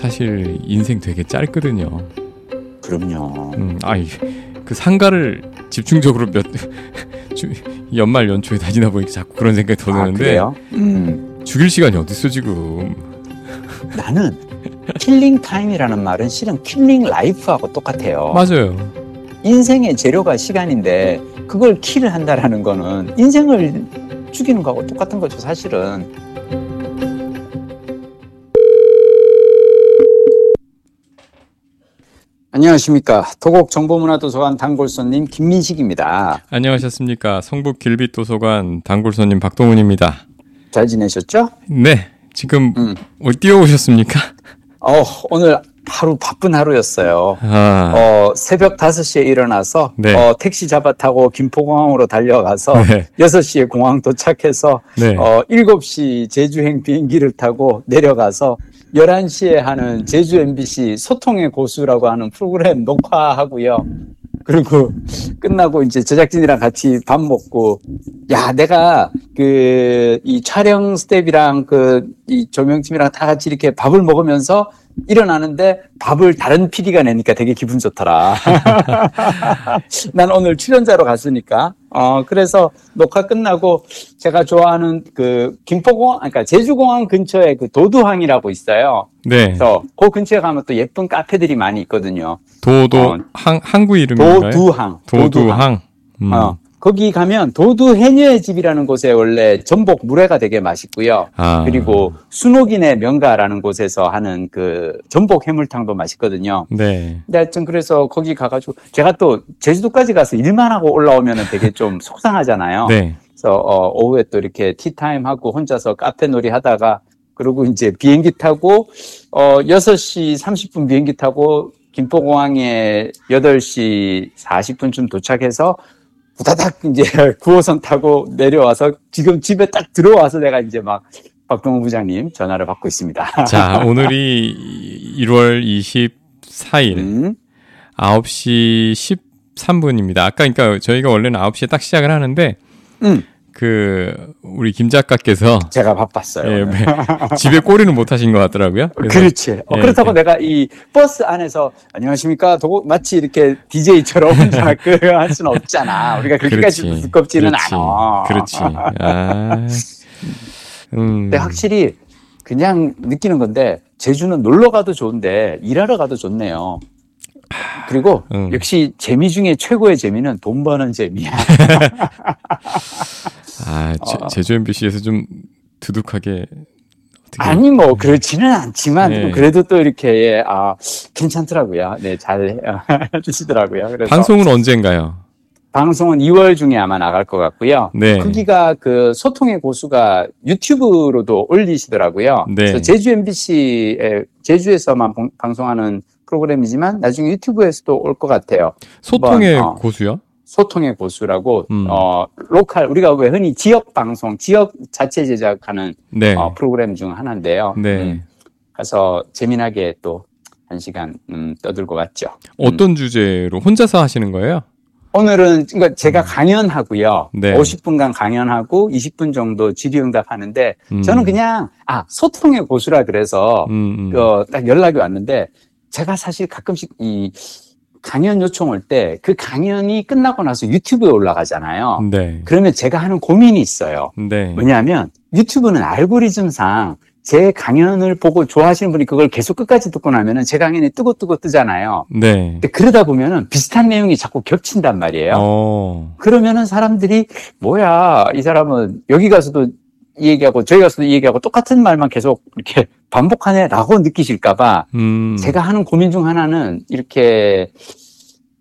사실 인생 되게 짧거든요. 그럼요. 음, 아이 그 상가를 집중적으로 몇 연말 연초에 다니다 보니까 자꾸 그런 생각이 더 드는데 아, 음. 죽일 시간이 어딨어 지금. 나는 killing time이라는 말은 실은 killing life하고 똑같아요. 맞아요. 인생의 재료가 시간인데 그걸 kill을 한다라는 거는 인생을 죽이는 거하고 똑같은 거죠, 사실은. 안녕하십니까. 도곡 정보문화도서관 단골손님 김민식입니다. 안녕하셨습니까. 성북 길빛도서관 단골손님 박동훈입니다. 잘 지내셨죠? 네. 지금 음. 뛰어오셨습니까? 어, 오늘 하루 바쁜 하루였어요. 아, 어, 새벽 5시에 일어나서 네. 어, 택시 잡아 타고 김포공항으로 달려가서 네. 6시에 공항 도착해서 네. 어, 7시 제주행 비행기를 타고 내려가서 11시에 하는 제주 MBC 소통의 고수라고 하는 프로그램 녹화하고요. 그리고 끝나고 이제 제작진이랑 같이 밥 먹고 야 내가 그 이 촬영 스텝이랑 그 이 조명팀이랑 다 같이 이렇게 밥을 먹으면서 일어나는데 밥을 다른 PD가 내니까 되게 기분 좋더라. 난 오늘 출연자로 갔으니까. 어, 그래서 녹화 끝나고 제가 좋아하는 그 김포공항, 그러니까 제주공항 근처에 그 도두항이라고 있어요. 네. 그래서 그 근처에 가면 또 예쁜 카페들이 많이 있거든요. 도도 어, 항 항구 이름인가요? 도두항. 도두항. 음. 어, 거기 가면 도두 해녀의 집이라는 곳에 원래 전복 물회가 되게 맛있고요. 아. 그리고 순옥인의 명가라는 곳에서 하는 그 전복 해물탕도 맛있거든요. 네. 근데 하여튼 그래서 거기 가가지고 제가 또 제주도까지 가서 일만 하고 올라오면 은 되게 좀 속상하잖아요. 네. 그래서 어, 오후에 또 이렇게 티타임 하고 혼자서 카페 놀이 하다가 그리고 이제 비행기 타고 어 6시 30분 비행기 타고 김포공항에 8시 40분쯤 도착해서 부다닥 이제 9호선 타고 내려와서 지금 집에 딱 들어와서 내가 이제 막 박동호 부장님 전화를 받고 있습니다. 자, 오늘이 1월 24일 음, 9시 13분입니다. 아까 그러니까 저희가 원래는 9시에 딱 시작을 하는데 음, 그 우리 김 작가께서 제가 바빴어요. 예, 집에 꼬리는 못 하신 것 같더라고요. 그렇지. 어, 예, 그렇다고 예. 내가 이 버스 안에서 안녕하십니까 도고 마치 이렇게 DJ처럼 혼자 그할 수는 없잖아. 우리가 그렇게까지 그렇지. 두껍지는 그렇지. 않아. 그렇지. 아. 음. 근데 확실히 그냥 느끼는 건데 제주는 놀러 가도 좋은데 일하러 가도 좋네요. 그리고 음. 역시 재미 중에 최고의 재미는 돈 버는 재미야. 아, 제, 어. 제 주 MBC에서 좀 두둑하게 어떻게 아니 뭐 그렇지는 않지만 네. 그래도 또 이렇게 예, 아 괜찮더라고요. 네, 잘 해주시더라고요. 그래서 방송은 언젠가요? 방송은 2월 중에 아마 나갈 것 같고요. 네. 거기가 그 소통의 고수가 유튜브로도 올리시더라고요. 네. 그래서 제주 MBC에 제주에서만 방- 방송하는 프로그램이지만 나중에 유튜브에서도 올 것 같아요. 소통의 한번, 어. 고수요? 소통의 고수라고 음. 어 로컬 우리가 왜 흔히 지역 방송, 지역 자체 제작하는 네. 어, 프로그램 중 하나인데요. 네. 음, 가서 재미나게 또 한 시간 음, 떠들고 왔죠. 어떤 주제로 혼자서 하시는 거예요? 오늘은 그러니까 제가 강연하고요. 네. 50분간 강연하고 20분 정도 질의응답 하는데 음. 저는 그냥 아 소통의 고수라 그래서 음, 음. 그딱 연락이 왔는데 제가 사실 가끔씩 이 강연 요청 올 때 그 강연이 끝나고 나서 유튜브에 올라가잖아요. 네. 그러면 제가 하는 고민이 있어요. 네. 뭐냐면 유튜브는 알고리즘상 제 강연을 보고 좋아하시는 분이 그걸 계속 끝까지 듣고 나면은 제 강연이 뜨고 뜨고 뜨잖아요. 네. 근데 그러다 보면은 비슷한 내용이 자꾸 겹친단 말이에요. 어. 그러면은 사람들이 뭐야 이 사람은 여기 가서도 이 얘기하고 저기 가서도 이 얘기하고 똑같은 말만 계속 이렇게 반복하네라고 느끼실까봐 음. 제가 하는 고민 중 하나는 이렇게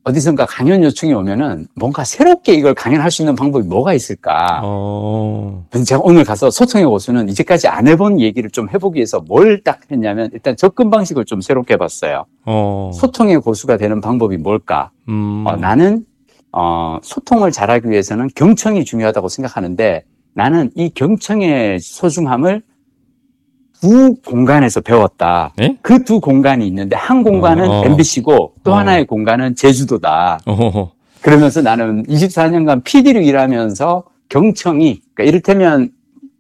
어디선가 강연 요청이 오면은 뭔가 새롭게 이걸 강연할 수 있는 방법이 뭐가 있을까? 어. 그래서 제가 오늘 가서 소통의 고수는 이제까지 안 해본 얘기를 좀 해보기 위해서 뭘 딱 했냐면 일단 접근 방식을 좀 새롭게 해봤어요. 어. 소통의 고수가 되는 방법이 뭘까? 음. 어, 나는 어, 소통을 잘하기 위해서는 경청이 중요하다고 생각하는데 나는 이 경청의 소중함을 두 공간에서 배웠다. 네? 그 두 공간이 있는데 한 공간은 어. MBC고 또 어. 하나의 공간은 제주도다. 어. 그러면서 나는 24년간 PD로 일하면서 경청이 그러니까 이를테면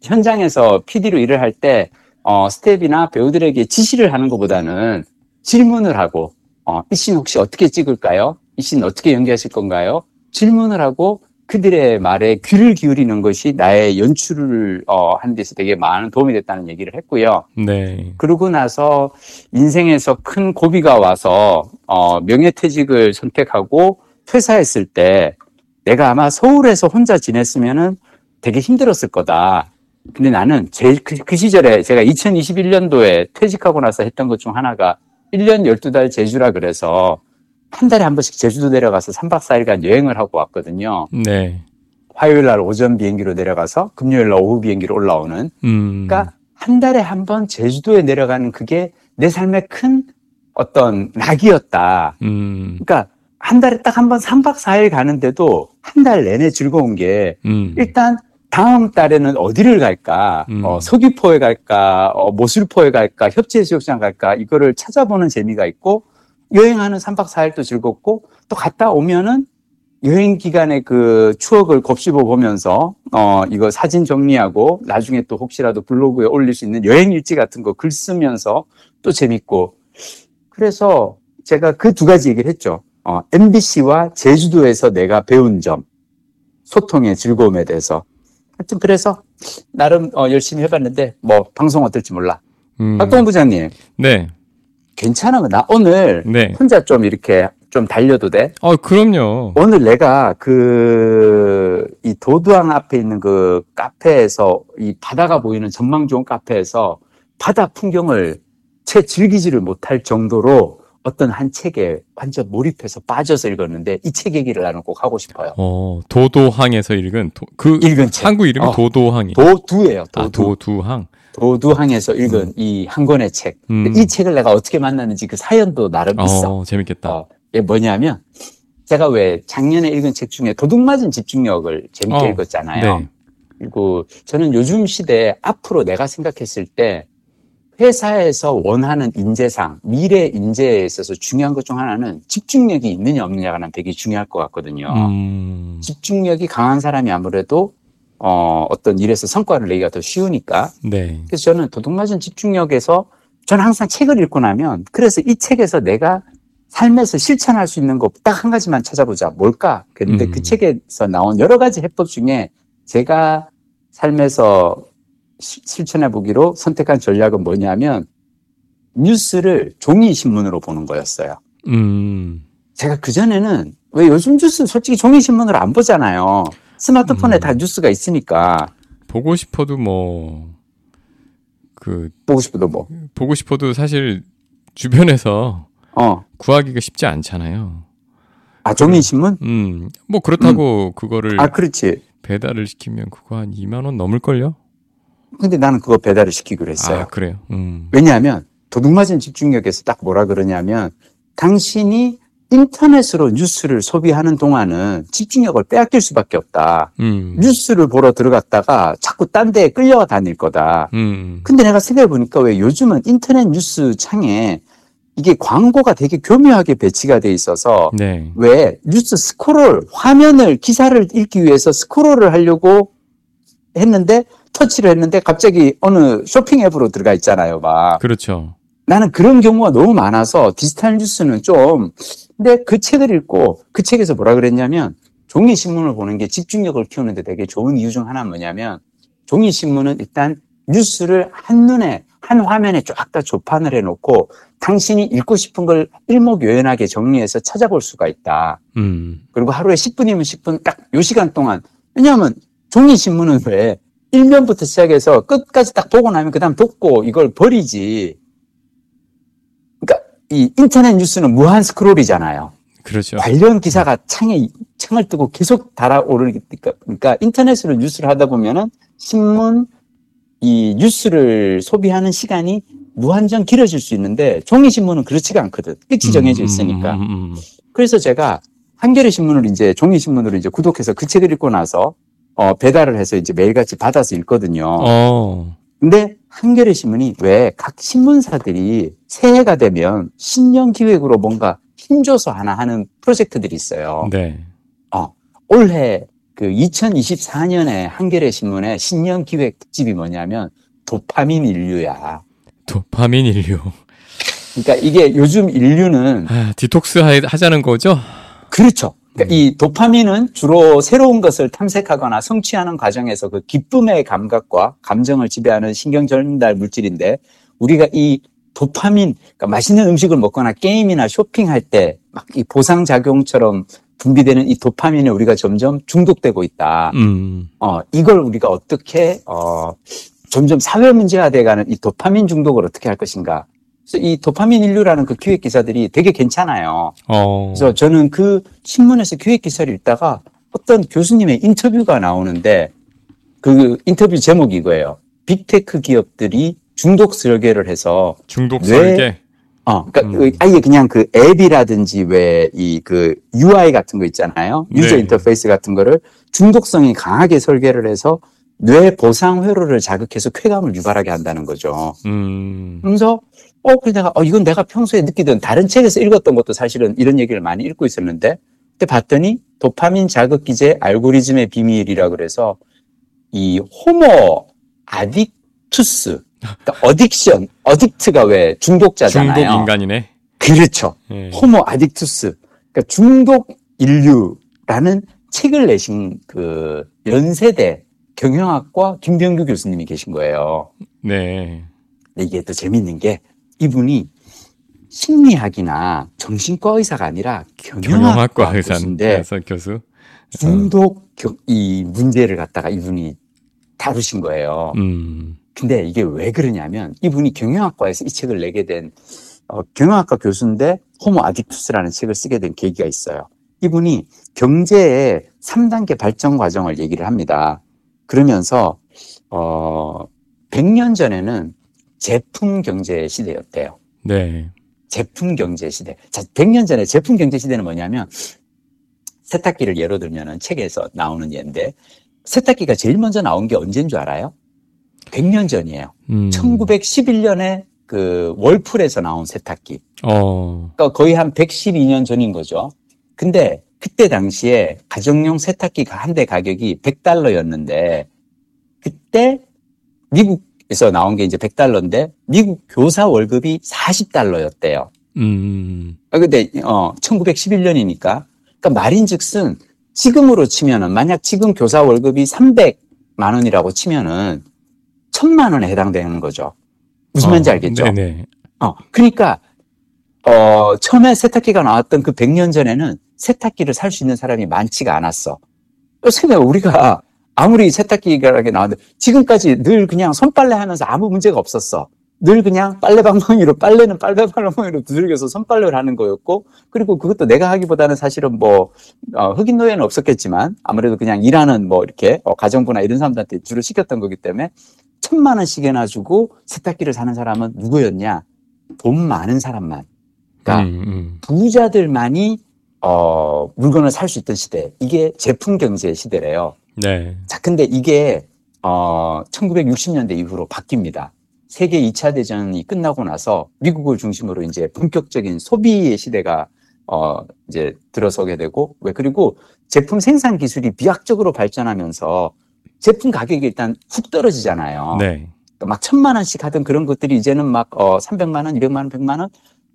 현장에서 PD로 일을 할 때 어, 스텝이나 배우들에게 지시를 하는 것보다는 질문을 하고, 어, 이씬 혹시 어떻게 찍을까요? 이씬 어떻게 연기하실 건가요? 질문을 하고 그들의 말에 귀를 기울이는 것이 나의 연출을 어, 하는 데서 되게 많은 도움이 됐다는 얘기를 했고요. 네. 그러고 나서 인생에서 큰 고비가 와서 어, 명예퇴직을 선택하고 퇴사했을 때 내가 아마 서울에서 혼자 지냈으면은 되게 힘들었을 거다. 근데 나는 제일 그, 그 시절에 제가 2021년도에 퇴직하고 나서 했던 것 중 하나가 1년 12달 제주라 그래서 한 달에 한 번씩 제주도 내려가서 3박 4일간 여행을 하고 왔거든요. 네. 화요일 날 오전 비행기로 내려가서 금요일 날 오후 비행기로 올라오는. 음. 그러니까 한 달에 한 번 제주도에 내려가는 그게 내 삶의 큰 어떤 낙이었다. 음. 그러니까 한 달에 딱 한 번 3박 4일 가는데도 한 달 내내 즐거운 게 음. 일단 다음 달에는 어디를 갈까? 음. 어, 서귀포에 갈까? 어, 모슬포에 갈까? 협재해수욕장 갈까? 이거를 찾아보는 재미가 있고 여행하는 3박 4일도 즐겁고 또 갔다 오면은 여행 기간의 그 추억을 곱씹어 보면서 어 이거 사진 정리하고 나중에 또 혹시라도 블로그에 올릴 수 있는 여행 일지 같은 거 글 쓰면서 또 재밌고 그래서 제가 그 두 가지 얘기를 했죠. 어 MBC와 제주도에서 내가 배운 점 소통의 즐거움에 대해서 하여튼 그래서 나름 어 열심히 해봤는데 뭐 방송 어떨지 몰라. 음. 박동원 부장님 네. 괜찮아. 나 오늘 네. 혼자 좀 이렇게 좀 달려도 돼? 어, 그럼요. 오늘 내가 그, 이 도두항 앞에 있는 그 카페에서 이 바다가 보이는 전망 좋은 카페에서 바다 풍경을 채 즐기지를 못할 정도로 어떤 한 책에 완전 몰입해서 빠져서 읽었는데 이 책 얘기를 나는 꼭 하고 싶어요. 어, 도도항에서 읽은 도, 그 읽은 책. 한국 이름이 어. 도도항이. 도두예요. 아, 도두. 도두항. 도두항에서 읽은 이한 권의 책. 음. 이 책을 내가 어떻게 만났는지 그 사연도 나름 있어. 어, 재밌겠다. 어, 이게 뭐냐면 제가 왜 작년에 읽은 책 중에 도둑맞은 집중력을 재밌게 어, 읽었잖아요. 네. 그리고 저는 요즘 시대에 앞으로 내가 생각했을 때 회사에서 원하는 인재상, 미래 인재에 있어서 중요한 것 중 하나는 집중력이 있느냐 없느냐가 되게 중요할 것 같거든요. 음. 집중력이 강한 사람이 아무래도 어, 어떤 일에서 성과를 내기가 더 쉬우니까. 네. 그래서 저는 도둑맞은 집중력에서 저는 항상 책을 읽고 나면 그래서 이 책에서 내가 삶에서 실천할 수 있는 것 딱 한 가지만 찾아보자. 뭘까? 그런데 음. 그 책에서 나온 여러 가지 해법 중에 제가 삶에서 시- 실천해 보기로 선택한 전략은 뭐냐면 뉴스를 종이 신문으로 보는 거였어요. 음. 제가 그전에는 왜 요즘 뉴스 솔직히 종이 신문을 안 보잖아요. 스마트폰에 음. 다 뉴스가 있으니까 보고 싶어도 뭐, 그, 보고 싶어도 뭐. 보고 싶어도 사실 주변에서 어. 구하기가 쉽지 않잖아요. 아, 종이 신문? 음. 뭐 그렇다고 그거를 아, 그렇지. 배달을 시키면 그거 한 2만 원 넘을걸요? 근데 나는 그거 배달을 시키기로 했어요. 아, 그래요. 음. 왜냐하면 도둑맞은 집중력에서 딱 뭐라 그러냐면 당신이 인터넷으로 뉴스를 소비하는 동안은 집중력을 빼앗길 수밖에 없다. 음. 뉴스를 보러 들어갔다가 자꾸 딴 데에 끌려다닐 거다. 음. 근데 내가 생각해 보니까 왜 요즘은 인터넷 뉴스 창에 이게 광고가 되게 교묘하게 배치가 돼 있어서 네. 왜 뉴스 스크롤 화면을 기사를 읽기 위해서 스크롤을 하려고 했는데 터치를 했는데 갑자기 어느 쇼핑 앱으로 들어가 있잖아요, 막. 그렇죠. 나는 그런 경우가 너무 많아서 디지털 뉴스는 좀 근데 그 책을 읽고 그 책에서 뭐라 그랬냐면 종이 신문을 보는 게 집중력을 키우는데 되게 좋은 이유 중 하나는 뭐냐면 종이 신문은 일단 뉴스를 한 눈에 한 화면에 쫙 다 조판을 해놓고 당신이 읽고 싶은 걸 일목요연하게 정리해서 찾아볼 수가 있다. 음. 그리고 하루에 10분이면 10분 딱 요 시간 동안 왜냐하면 종이 신문은 왜 1면부터 시작해서 끝까지 딱 보고 나면 그다음 덮고 이걸 버리지. 이 인터넷 뉴스는 무한 스크롤이잖아요. 그렇죠. 관련 기사가 창에 창을 뜨고 계속 달아오르니까 그러니까 인터넷으로 뉴스를 하다 보면은 신문 이 뉴스를 소비하는 시간이 무한정 길어질 수 있는데 종이 신문은 그렇지가 않거든. 끝이 정해져 있으니까. 음, 음, 음, 음. 그래서 제가 한겨레 신문을 이제 종이 신문으로 이제 구독해서 그 책을 읽고 나서 어 배달을 해서 이제 매일같이 받아서 읽거든요. 어. 근데 한겨레 신문이 왜 각 신문사들이 새해가 되면 신년 기획으로 뭔가 힘줘서 하나 하는 프로젝트들이 있어요. 네. 어, 올해 그 2024년에 한겨레 신문의 신년 기획 특집이 뭐냐면 도파민 인류야. 도파민 인류. 그러니까 이게 요즘 인류는 아, 디톡스 하, 하자는 거죠? 그렇죠. 그러니까 이 도파민은 주로 새로운 것을 탐색하거나 성취하는 과정에서 그 기쁨의 감각과 감정을 지배하는 신경 전달 물질인데 우리가 이 도파민, 그러니까 맛있는 음식을 먹거나 게임이나 쇼핑할 때 막 이 보상 작용처럼 분비되는 이 도파민에 우리가 점점 중독되고 있다. 음. 어, 이걸 우리가 어떻게 어 점점 사회 문제가 돼가는 이 도파민 중독을 어떻게 할 것인가. 그래서 이 도파민 인류라는 그 기획 기사들이 되게 괜찮아요. 어. 그래서 저는 그 신문에서 기획 기사를 읽다가 어떤 교수님의 인터뷰가 나오는데 그 인터뷰 제목이 이거예요. 빅테크 기업들이 중독 설계를 해서 중독 뇌- 설계. 어, 그러니까 음. 그 아예 그냥 그 앱이라든지 왜 이 그 UI 같은 거 있잖아요. 유저 네. 인터페이스 같은 거를 중독성이 강하게 설계를 해서 뇌 보상 회로를 자극해서 쾌감을 유발하게 한다는 거죠. 음. 그래서 어, 그래 내가 어 이건 내가 평소에 느끼던 다른 책에서 읽었던 것도 사실은 이런 얘기를 많이 읽고 있었는데 그때 봤더니 도파민 자극 기제 알고리즘의 비밀이라 그래서 이 호모 아딕투스 그러니까 어딕션 어딕트가 왜 중독자잖아요. 중독 인간이네. 그렇죠. 예. 호모 아딕투스. 그러니까 중독 인류라는 책을 내신 그 연세대 경영학과 김병규 교수님이 계신 거예요. 네. 이게 또 재밌는 게 이분이 심리학이나 정신과 의사가 아니라 경영학과, 경영학과 의사 교수인데 그래서 교수. 중독 겨- 이 문제를 갖다가 이분이 다루신 거예요. 음. 근데 이게 왜 그러냐면 이분이 경영학과에서 이 책을 내게 된 어, 경영학과 교수인데 호모 아딕투스라는 책을 쓰게 된 계기가 있어요. 이분이 경제의 3단계 발전 과정을 얘기를 합니다. 그러면서 어 100년 전에는 제품 경제 시대였대요. 네. 제품 경제 시대. 자, 100년 전에 제품 경제 시대는 뭐냐면 세탁기를 예로 들면은 책에서 나오는 예인데 세탁기가 제일 먼저 나온 게 언제인 줄 알아요? 100년 전이에요. 음. 1911년에 그 월풀에서 나온 세탁기. 어. 그러니까 거의 한 112년 전인 거죠. 근데 그때 당시에 가정용 세탁기가 한 대 가격이 100달러였는데 그때 미국 에서 나온 게 이제 100달러인데 미국 교사 월급이 40달러였대요. 음. 아, 근데, 어, 1911년이니까. 그러니까 말인즉슨 지금으로 치면은, 만약 지금 교사 월급이 300만 원이라고 치면은, 1000만 원에 해당되는 거죠. 무슨 말인지 어, 알겠죠? 네네. 어, 그러니까, 어, 처음에 세탁기가 나왔던 그 100년 전에는 세탁기를 살 수 있는 사람이 많지가 않았어. 생각해, 우리가 아무리 세탁기가 나왔는데, 지금까지 늘 그냥 손빨래 하면서 아무 문제가 없었어. 늘 그냥 빨래 방망이로, 빨래는 빨래 방망이로 두들겨서 손빨래를 하는 거였고, 그리고 그것도 내가 하기보다는 사실은 뭐, 어, 흑인 노예는 없었겠지만, 아무래도 그냥 일하는 뭐, 이렇게, 어, 가정부나 이런 사람들한테 주로 시켰던 거기 때문에, 천만 원씩이나 주고 세탁기를 사는 사람은 누구였냐? 돈 많은 사람만. 그러니까 음, 음. 부자들만이 어, 물건을 살 수 있던 시대. 이게 제품 경제 시대래요. 네. 자, 근데 이게 어, 1960년대 이후로 바뀝니다. 세계 2차 대전이 끝나고 나서 미국을 중심으로 이제 본격적인 소비의 시대가 어, 이제 들어서게 되고 왜 그리고 제품 생산 기술이 비약적으로 발전하면서 제품 가격이 일단 훅 떨어지잖아요. 네. 막 천만 원씩 하던 그런 것들이 이제는 막, 어, 300만 원, 200만 원, 100만 원.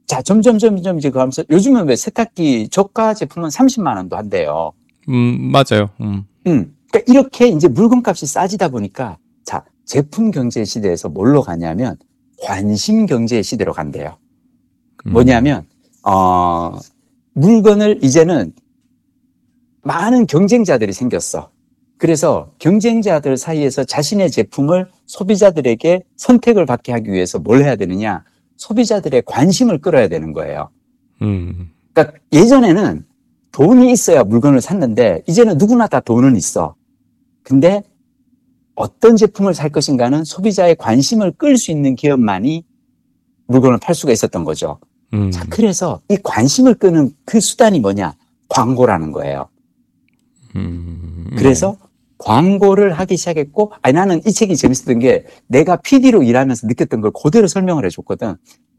자, 점점, 점점 이제 그 하면서 요즘은 왜 세탁기 저가 제품은 30만 원도 한대요. 음, 맞아요. 음. 음. 그러니까 이렇게 이제 물건값이 싸지다 보니까 자, 제품 경제 시대에서 뭘로 가냐면 관심 경제 시대로 간대요. 음. 뭐냐면, 어, 물건을 이제는 많은 경쟁자들이 생겼어. 그래서 경쟁자들 사이에서 자신의 제품을 소비자들에게 선택을 받게 하기 위해서 뭘 해야 되느냐? 소비자들의 관심을 끌어야 되는 거예요. 음. 그러니까 예전에는 돈이 있어야 물건을 샀는데 이제는 누구나 다 돈은 있어. 근데 어떤 제품을 살 것인가는 소비자의 관심을 끌 수 있는 기업만이 물건을 팔 수가 있었던 거죠. 음. 자, 그래서 이 관심을 끄는 그 수단이 뭐냐? 광고라는 거예요. 음. 그래서 광고를 하기 시작했고, 아니, 나는 이 책이 재밌었던 게 내가 PD로 일하면서 느꼈던 걸 그대로 설명을 해줬거든.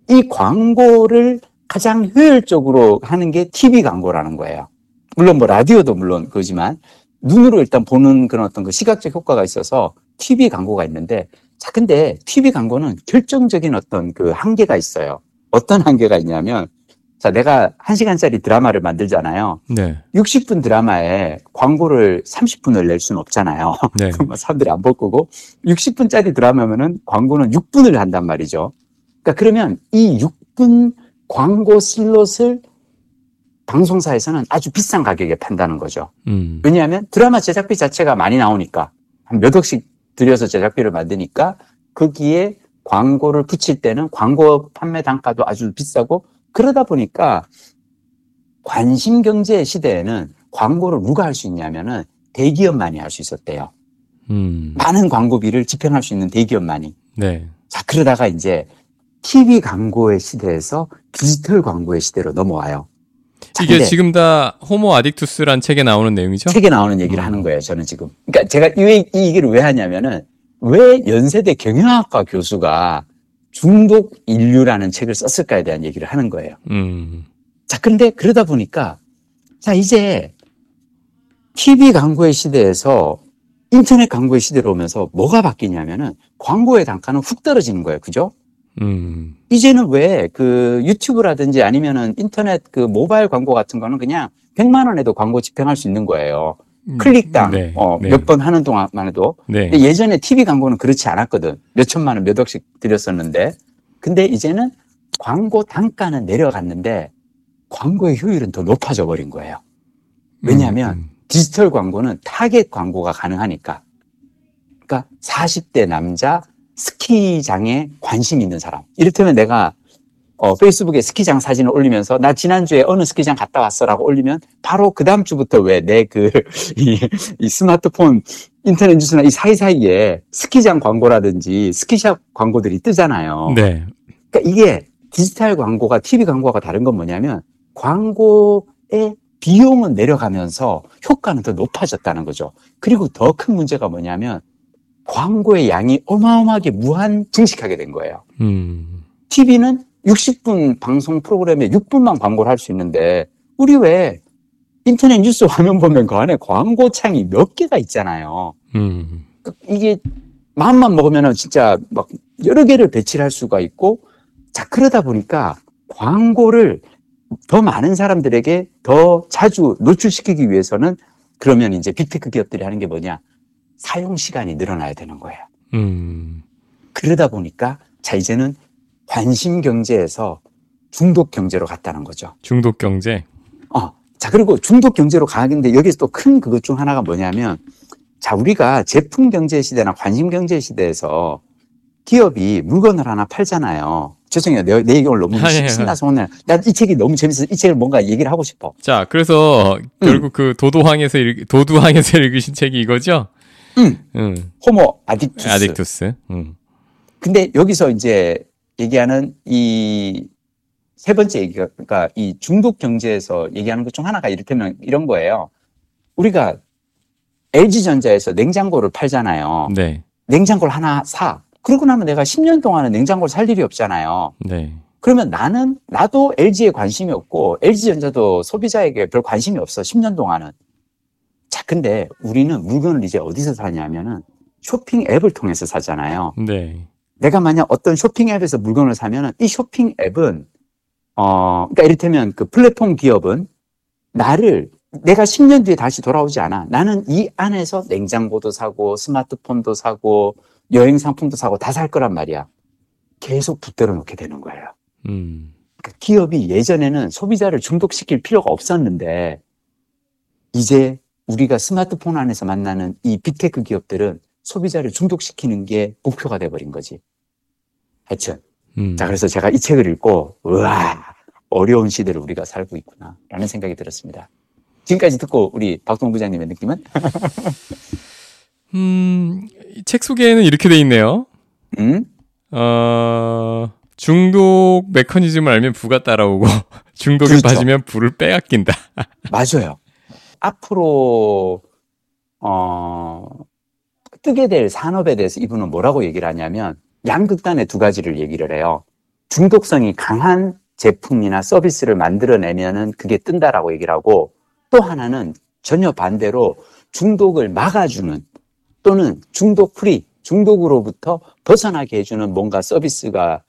이 광고를 가장 효율적으로 하는 게 TV 광고라는 거예요. 물론 뭐 라디오도 물론 그거지만 눈으로 일단 보는 그런 어떤 그 시각적 효과가 있어서 TV 광고가 있는데 자, 근데 TV 광고는 결정적인 어떤 그 한계가 있어요. 어떤 한계가 있냐면, 자, 내가 1시간짜리 드라마를 만들잖아요. 네. 60분 드라마에 광고를 30분을 낼 수는 없잖아요. 네. 그럼 사람들이 안 볼 거고, 60분짜리 드라마면은 광고는 6분을 한단 말이죠. 그러니까 그러면 이 6분 광고 슬롯을 방송사에서는 아주 비싼 가격에 판다는 거죠. 음. 왜냐하면 드라마 제작비 자체가 많이 나오니까 한 몇 억씩 들여서 제작비를 만드니까 거기에 광고를 붙일 때는 광고 판매 단가도 아주 비싸고 그러다 보니까 관심 경제 시대에는 광고를 누가 할 수 있냐면은 대기업만이 할 수 있었대요. 음. 많은 광고비를 집행할 수 있는 대기업만이. 네. 자, 그러다가 이제 TV 광고의 시대에서 디지털 광고의 시대로 넘어와요. 자, 이게 지금 다 호모 아딕투스란 책에 나오는 내용이죠? 책에 나오는 얘기를 음. 하는 거예요, 저는 지금. 그러니까 제가 이, 이 얘기를 왜 하냐면은 왜 연세대 경영학과 교수가 중독 인류라는 책을 썼을까에 대한 얘기를 하는 거예요. 음. 자, 근데 그러다 보니까 자, 이제 TV 광고의 시대에서 인터넷 광고의 시대로 오면서 뭐가 바뀌냐면은 광고의 단가는 훅 떨어지는 거예요. 그죠? 음. 이제는 왜 그 유튜브라든지 아니면은 인터넷 그 모바일 광고 같은 거는 그냥 100만 원에도 광고 집행할 수 있는 거예요. 클릭당 네. 어, 네. 몇번 하는 동안만 해도. 네. 예전에 TV 광고는 그렇지 않았거든. 몇 천만 원, 몇 억씩 들였었는데. 근데 이제는 광고 단가는 내려갔는데 광고의 효율은 더 높아져 버린 거예요. 왜냐하면 음. 디지털 광고는 타겟 광고가 가능하니까. 그러니까 40대 남자 스키장에 관심 있는 사람. 이를테면 내가 어, 페이스북에 스키장 사진을 올리면서 나 지난주에 어느 스키장 갔다 왔어라고 올리면 바로 그 다음 주부터 왜 내 그 이 이 스마트폰 인터넷 뉴스나 이 사이사이에 스키장 광고라든지 스키샵 광고들이 뜨잖아요. 네. 그러니까 이게 디지털 광고가 TV 광고가 다른 건 뭐냐면 광고의 비용은 내려가면서 효과는 더 높아졌다는 거죠. 그리고 더 큰 문제가 뭐냐면 광고의 양이 어마어마하게 무한 증식하게 된 거예요. 음. TV는 60분 방송 프로그램에 6분만 광고를 할 수 있는데 우리 왜 인터넷 뉴스 화면 보면 그 안에 광고 창이 몇 개가 있잖아요. 음. 그 이게 마음만 먹으면은 진짜 막 여러 개를 배치를 할 수가 있고 자 그러다 보니까 광고를 더 많은 사람들에게 더 자주 노출시키기 위해서는 그러면 이제 빅테크 기업들이 하는 게 뭐냐 사용 시간이 늘어나야 되는 거예요. 음. 그러다 보니까 자 이제는 관심 경제에서 중독 경제로 갔다는 거죠. 중독 경제. 어, 자, 그리고 중독 경제로 가는데 여기서 또 큰 그것 중 하나가 뭐냐면, 자, 우리가 제품 경제 시대나 관심 경제 시대에서 기업이 물건을 하나 팔잖아요. 죄송해요. 내, 내 얘기 오늘 너무 아니에요. 신나서 오늘. 난 이 책이 너무 재밌어서 이 책을 뭔가 얘기를 하고 싶어. 자, 그래서 결국 그 도도항에서 읽, 도두항에서 읽으신 책이 이거죠? 응. 응. 호모 아딕투스. 아딕투스. 응. 근데 여기서 이제 얘기하는 이 세 번째 얘기가, 그러니까 이 중독 경제에서 얘기하는 것 중 하나가 이를테면 이런 거예요. 우리가 LG전자에서 냉장고를 팔잖아요. 네. 냉장고를 하나 사. 그러고 나면 내가 10년 동안은 냉장고를 살 일이 없잖아요. 네. 그러면 나는, 나도 LG에 관심이 없고, LG전자도 소비자에게 별 관심이 없어, 10년 동안은. 자, 근데 우리는 물건을 이제 어디서 사냐면은 쇼핑 앱을 통해서 사잖아요. 네. 내가 만약 어떤 쇼핑 앱에서 물건을 사면은 이 쇼핑 앱은, 어, 그러니까 이를테면 그 플랫폼 기업은 나를 내가 10년 뒤에 다시 돌아오지 않아. 나는 이 안에서 냉장고도 사고, 스마트폰도 사고, 여행 상품도 사고 다 살 거란 말이야. 계속 붙들어 놓게 되는 거예요. 음. 그러니까 기업이 예전에는 소비자를 중독시킬 필요가 없었는데, 이제 우리가 스마트폰 안에서 만나는 이 빅테크 기업들은 소비자를 중독시키는 게 목표가 돼버린 거지. 하여튼. 음. 자, 그래서 제가 이 책을 읽고, 우와, 어려운 시대를 우리가 살고 있구나. 라는 생각이 들었습니다. 지금까지 듣고 우리 박동 부장님의 느낌은? 음, 이책 소개에는 이렇게 돼 있네요. 음? 어, 중독 메커니즘을 알면 부가 따라오고, 중독에 그렇죠. 빠지면 부를 빼앗긴다. 맞아요. 앞으로, 어, 뜨게 될 산업에 대해서 이분은 뭐라고 얘기를 하냐면, 양극단의 두 가지를 얘기를 해요. 중독성이 강한 제품이나 서비스를 만들어내면은 그게 뜬다라고 얘기를 하고, 또 하나는 전혀 반대로 중독을 막아주는 또는 중독 free, 중독으로부터 벗어나게 해주는 뭔가 서비스가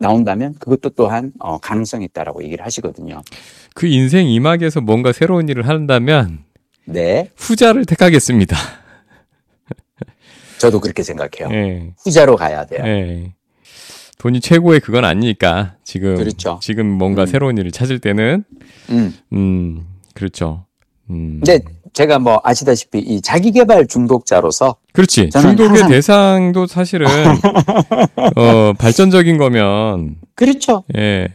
나온다면 그것도 또한 어, 가능성이 있다라고 얘기를 하시거든요. 그 인생 이막에서 뭔가 새로운 일을 한다면 네, 후자를 택하겠습니다. 저도 그렇게 생각해요. 예. 후자로 가야 돼요. 예. 돈이 최고의 그건 아니니까 지금 그렇죠. 지금 뭔가 음. 새로운 일을 찾을 때는 음. 음 그렇죠. 음. 근데 제가 뭐 아시다시피 이 자기 개발 중독자로서 그렇지. 중독의 대상도 사실은 어 발전적인 거면 그렇죠. 예.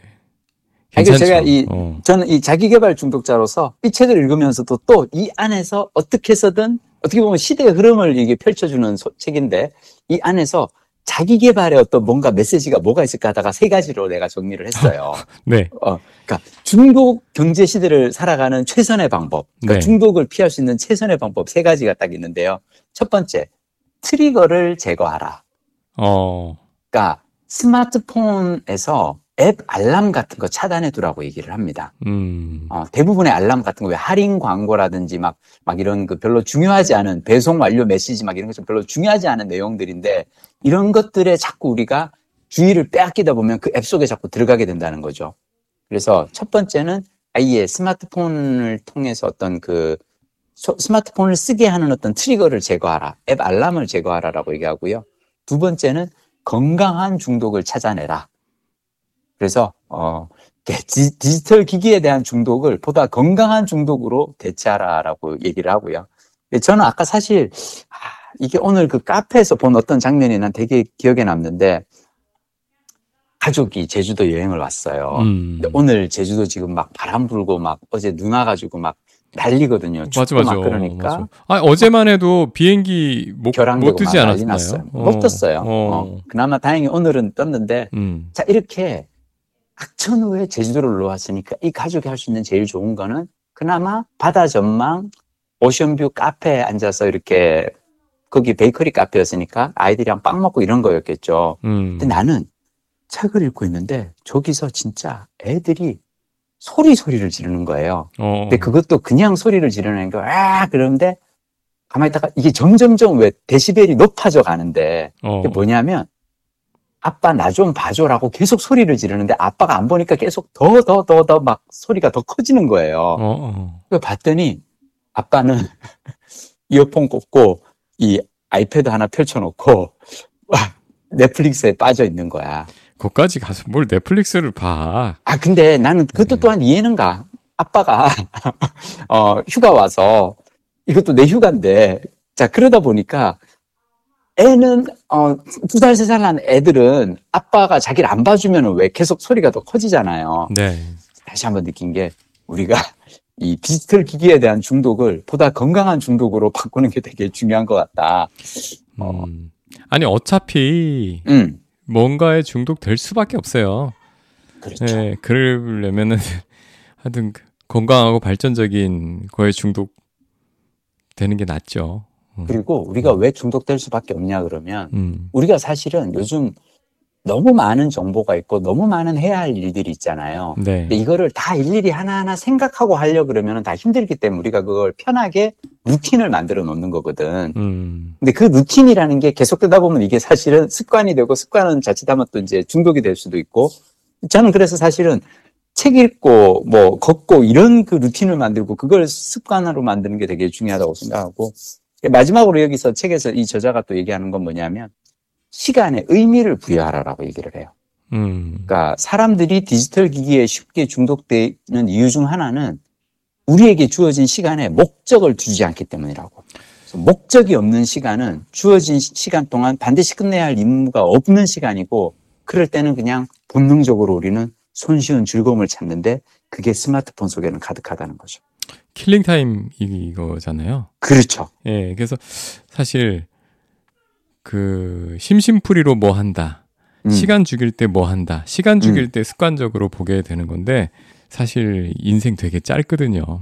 괜찮죠. 제가 이- 어. 저는 이 자기 개발 중독자로서 이 책을 읽으면서도 또 이 안에서 어떻게 해서든 어떻게 보면 시대의 흐름을 이게 펼쳐주는 소- 책인데 이 안에서 자기 개발의 어떤 뭔가 메시지가 뭐가 있을까 하다가 세 가지로 내가 정리를 했어요. 네. 어, 그러니까 중독 경제 시대를 살아가는 최선의 방법, 그러니까 네. 중독을 피할 수 있는 최선의 방법 세 가지가 딱 있는데요. 첫 번째, 트리거를 제거하라. 어. 그러니까 스마트폰에서 앱 알람 같은 거 차단해 두라고 얘기를 합니다. 음. 어, 대부분의 알람 같은 거 왜 할인 광고라든지 막, 막 이런 그 별로 중요하지 않은 배송 완료 메시지 막 이런 것 좀 별로 중요하지 않은 내용들인데 이런 것들에 자꾸 우리가 주의를 빼앗기다 보면 그 앱 속에 자꾸 들어가게 된다는 거죠. 그래서 첫 번째는 아예 스마트폰을 통해서 어떤 그 소- 스마트폰을 쓰게 하는 어떤 트리거를 제거하라. 앱 알람을 제거하라라고 얘기하고요. 두 번째는 건강한 중독을 찾아내라. 그래서 어 디- 디지 털 기기에 대한 중독을 보다 건강한 중독으로 대체하라라고 얘기를 하고요. 예, 저는 아까 사실 아, 이게 오늘 그 카페에서 본 어떤 장면이 난 되게 기억에 남는데 가족이 제주도 여행을 왔어요. 음. 근데 오늘 제주도 지금 막 바람 불고 막 어제 눈 와가지고 막 난리거든요. 맞아 맞아. 막 그러니까 맞아. 아 어제만 해도 비행기 못, 못 뜨지 않았나요? 났어요. 못 떴어요. 어. 어, 그나마 다행히 오늘은 떴는데 음. 자, 이렇게 악천 후에 제주도를 놀러 왔으니까 이 가족이 할 수 있는 제일 좋은 거는 그나마 바다 전망, 오션뷰 카페에 앉아서 이렇게 거기 베이커리 카페였으니까 아이들이랑 빵 먹고 이런 거였겠죠. 음. 근데 나는 책을 읽고 있는데 저기서 진짜 애들이 소리 소리를 지르는 거예요. 어. 근데 그것도 그냥 소리를 지르는 거, 아, 그런데 가만히 있다가 이게 점점점 왜 데시벨이 높아져 가는데 어. 이게 뭐냐면 아빠 나 좀 봐줘라고 계속 소리를 지르는데 아빠가 안 보니까 계속 더 더 더 더 막 소리가 더 커지는 거예요. 어, 어. 봤더니 아빠는 이어폰 꽂고 이 아이패드 하나 펼쳐놓고 와, 넷플릭스에 빠져 있는 거야. 거기까지 가서 뭘 넷플릭스를 봐. 아 근데 나는 그것도 네. 또한 이해는 가. 아빠가 어 휴가 와서 이것도 내 휴가인데 자 그러다 보니까 애는 어 두 살 세 살 난 애들은 아빠가 자기를 안 봐주면 왜 계속 소리가 더 커지잖아요. 네. 다시 한번 느낀 게 우리가 이 디지털 기기에 대한 중독을 보다 건강한 중독으로 바꾸는 게 되게 중요한 것 같다. 어. 음. 아니 어차피 음 뭔가에 중독될 수밖에 없어요. 그렇죠. 예, 그러려면은 하여튼 그 건강하고 발전적인 거에 중독 되는 게 낫죠. 그리고 우리가 왜 중독될 수밖에 없냐 그러면 음. 우리가 사실은 요즘 너무 많은 정보가 있고 너무 많은 해야 할 일들이 있잖아요. 네. 근데 이거를 다 일일이 하나하나 생각하고 하려 그러면 다 힘들기 때문에 우리가 그걸 편하게 루틴을 만들어 놓는 거거든. 음. 근데 그 루틴이라는 게 계속되다 보면 이게 사실은 습관이 되고 습관은 자칫하면 또 이제 중독이 될 수도 있고 저는 그래서 사실은 책 읽고 뭐 걷고 이런 그 루틴을 만들고 그걸 습관으로 만드는 게 되게 중요하다고 생각하고 마지막으로 여기서 책에서 이 저자가 또 얘기하는 건 뭐냐면 시간에 의미를 부여하라라고 얘기를 해요. 음. 그러니까 사람들이 디지털 기기에 쉽게 중독되는 이유 중 하나는 우리에게 주어진 시간에 목적을 두지 않기 때문이라고. 목적이 없는 시간은 주어진 시- 시간 동안 반드시 끝내야 할 임무가 없는 시간이고 그럴 때는 그냥 본능적으로 우리는 손쉬운 즐거움을 찾는데 그게 스마트폰 속에는 가득하다는 거죠. killing time 이거잖아요. 그렇죠. 예, 그래서 사실 그 심심풀이로 뭐 한다. 음, 시간 죽일 때 뭐 한다. 시간 죽일 때 습관적으로 보게 되는 건데 사실 인생 되게 짧거든요.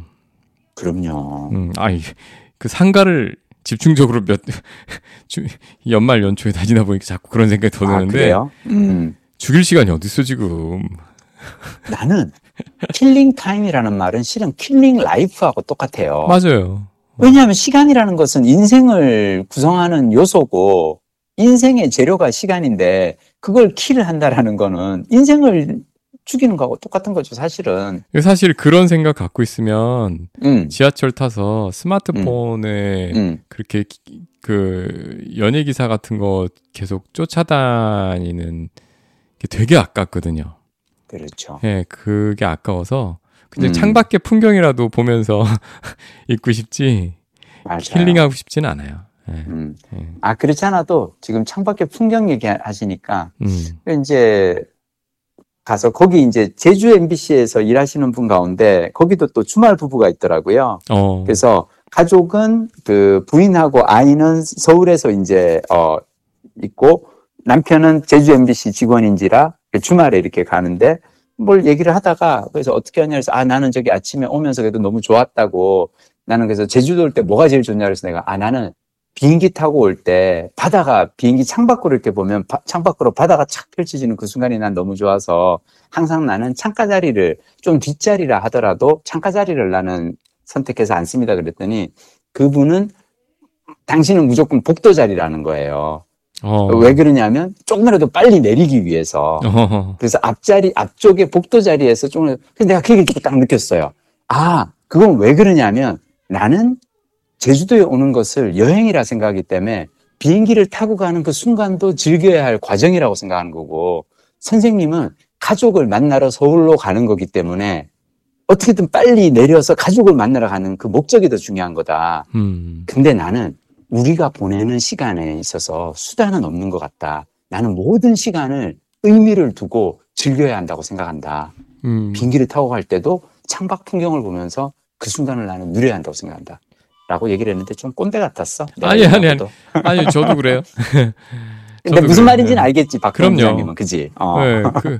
그럼요. 음, 아이 그 상가를 집중적으로 몇 주- 연말 연초에 다니다 보니까 자꾸 그런 생각이 더 아, 드는데 그래요? 음. 죽일 시간이 어딨어 지금. 나는 killing time이라는 말은 실은 killing life하고 똑같아요. 맞아요. 왜냐하면 시간이라는 것은 인생을 구성하는 요소고 인생의 재료가 시간인데 그걸 킬을 한다라는 거는 인생을 죽이는 거하고 똑같은 거죠, 사실은. 사실 그런 생각 갖고 있으면 음, 지하철 타서 스마트폰에 음, 그렇게 기- 그 연예 기사 같은 거 계속 쫓아다니는 게 되게 아깝거든요. 그렇죠. 예, 그게 아까워서 그냥 음. 창밖의 풍경이라도 보면서 있고 싶지 맞아요. 힐링하고 싶지는 않아요. 예. 음. 예. 아, 그렇지 않아도 지금 창밖에 풍경 얘기하시니까 음. 이제 가서 거기 이제 제주 MBC에서 일하시는 분 가운데 거기도 또 주말 부부가 있더라고요. 어. 그래서 가족은 그 부인하고 아이는 서울에서 이제 어 있고 남편은 제주 MBC 직원인지라 주말에 이렇게 가는데 뭘 얘기를 하다가 그래서 어떻게 하냐 그래서 아 나는 저기 아침에 오면서 그래도 너무 좋았다고 나는 그래서 제주도 올 때 뭐가 제일 좋냐 그래서 내가 아 나는 비행기 타고 올 때 바다가 비행기 창밖으로 이렇게 보면 바- 창밖으로 바다가 착 펼쳐지는 그 순간이 난 너무 좋아서 항상 나는 창가 자리를 좀 뒷자리라 하더라도 창가 자리를 나는 선택해서 앉습니다 그랬더니 그분은 당신은 무조건 복도 자리라는 거예요. 어. 왜 그러냐면 조금이라도 빨리 내리기 위해서. 어. 그래서 앞자리 앞쪽에 복도 자리에서 조금 근데 내가 그 듣고 딱 느꼈어요. 아 그건 왜 그러냐면 나는 제주도에 오는 것을 여행이라 생각하기 때문에 비행기를 타고 가는 그 순간도 즐겨야 할 과정이라고 생각하는 거고 선생님은 가족을 만나러 서울로 가는 거기 때문에 어떻게든 빨리 내려서 가족을 만나러 가는 그 목적이 더 중요한 거다. 음. 근데 나는 우리가 보내는 시간에 있어서 수단은 없는 것 같다. 나는 모든 시간을 의미를 두고 즐겨야 한다고 생각한다. 음. 비행기를 타고 갈 때도 창밖 풍경을 보면서 그 순간을 나는 누려야 한다고 생각한다. 라고 얘기를 했는데 좀 꼰대 같았어. 내가 아니, 아니, 아니. 아니 저도 그래요. 근데 저도 무슨 그래요. 말인지는 네. 알겠지. 그럼요. 박근혜 님은 그지? 어. 네, 그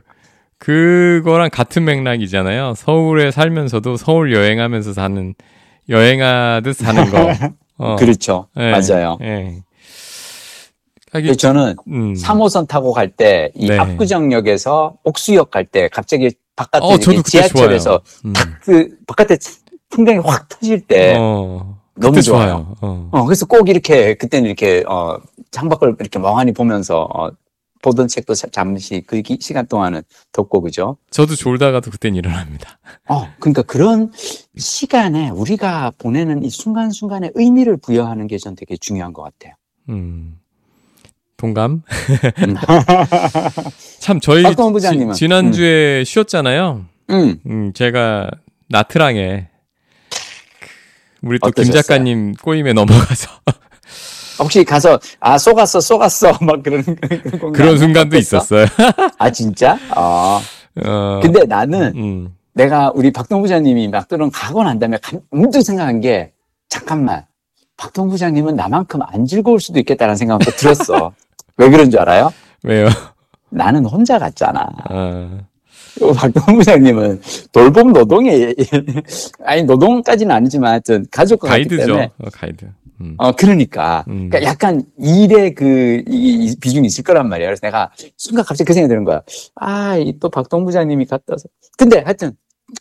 그거랑 같은 맥락이잖아요. 서울에 살면서도 서울 여행하면서 사는 여행하듯 사는 거. 어. 그렇죠. 예, 맞아요. 예. 하긴, 근데 저는 음. 3호선 타고 갈 때 이 네. 압구정역에서 옥수역 갈 때 갑자기 바깥에 어, 지하철에서. 음. 그 바깥에 풍경이 확 터질 때 어, 너무 좋아요. 좋아요. 어. 어, 그래서 꼭 이렇게, 그때는 이렇게, 어, 창밖을 이렇게 멍하니 보면서, 어, 보던 책도 자- 잠시 그 기- 시간 동안은 덮고, 그죠? 저도 졸다가도 그땐 일어납니다. 어, 그러니까 그런 시간에 우리가 보내는 이 순간순간에 의미를 부여하는 게 전 되게 중요한 것 같아요. 음. 동감? 음. 참 저희? 지, 지난주에 쉬었잖아요. 음, 음, 제가 나트랑에 우리 또 김? 작가님 꼬임에 넘어가서 혹시 가서, 아, 쏘갔어, 쏘갔어, 막 그런, 그런 그런 순간도 어땠어? 있었어요. 아, 진짜? 어. 어, 근데 나는 음, 내가 우리 박동 부장님이 막들은 가고 난 다음에 감- 문득 생각한 게 잠깐만 박동 부장님은 나만큼 안 즐거울 수도 있겠다라는 생각도 들었어. 왜 그런 줄 알아요? 왜요? 나는 혼자 갔잖아. 어, 박동 부장님은 돌봄 노동에 아니 노동까지는 아니지만 하여튼 가족과 가이드죠. 어, 가이드. 음. 어 그러니까 음. 그러니까 약간 일의 그 이- 이 비중이 있을 거란 말이야. 그래서 내가 순간 갑자기 그 생각이 드는 거야. 아, 이 또 박동 부장님이 갔다 와서. 근데 하여튼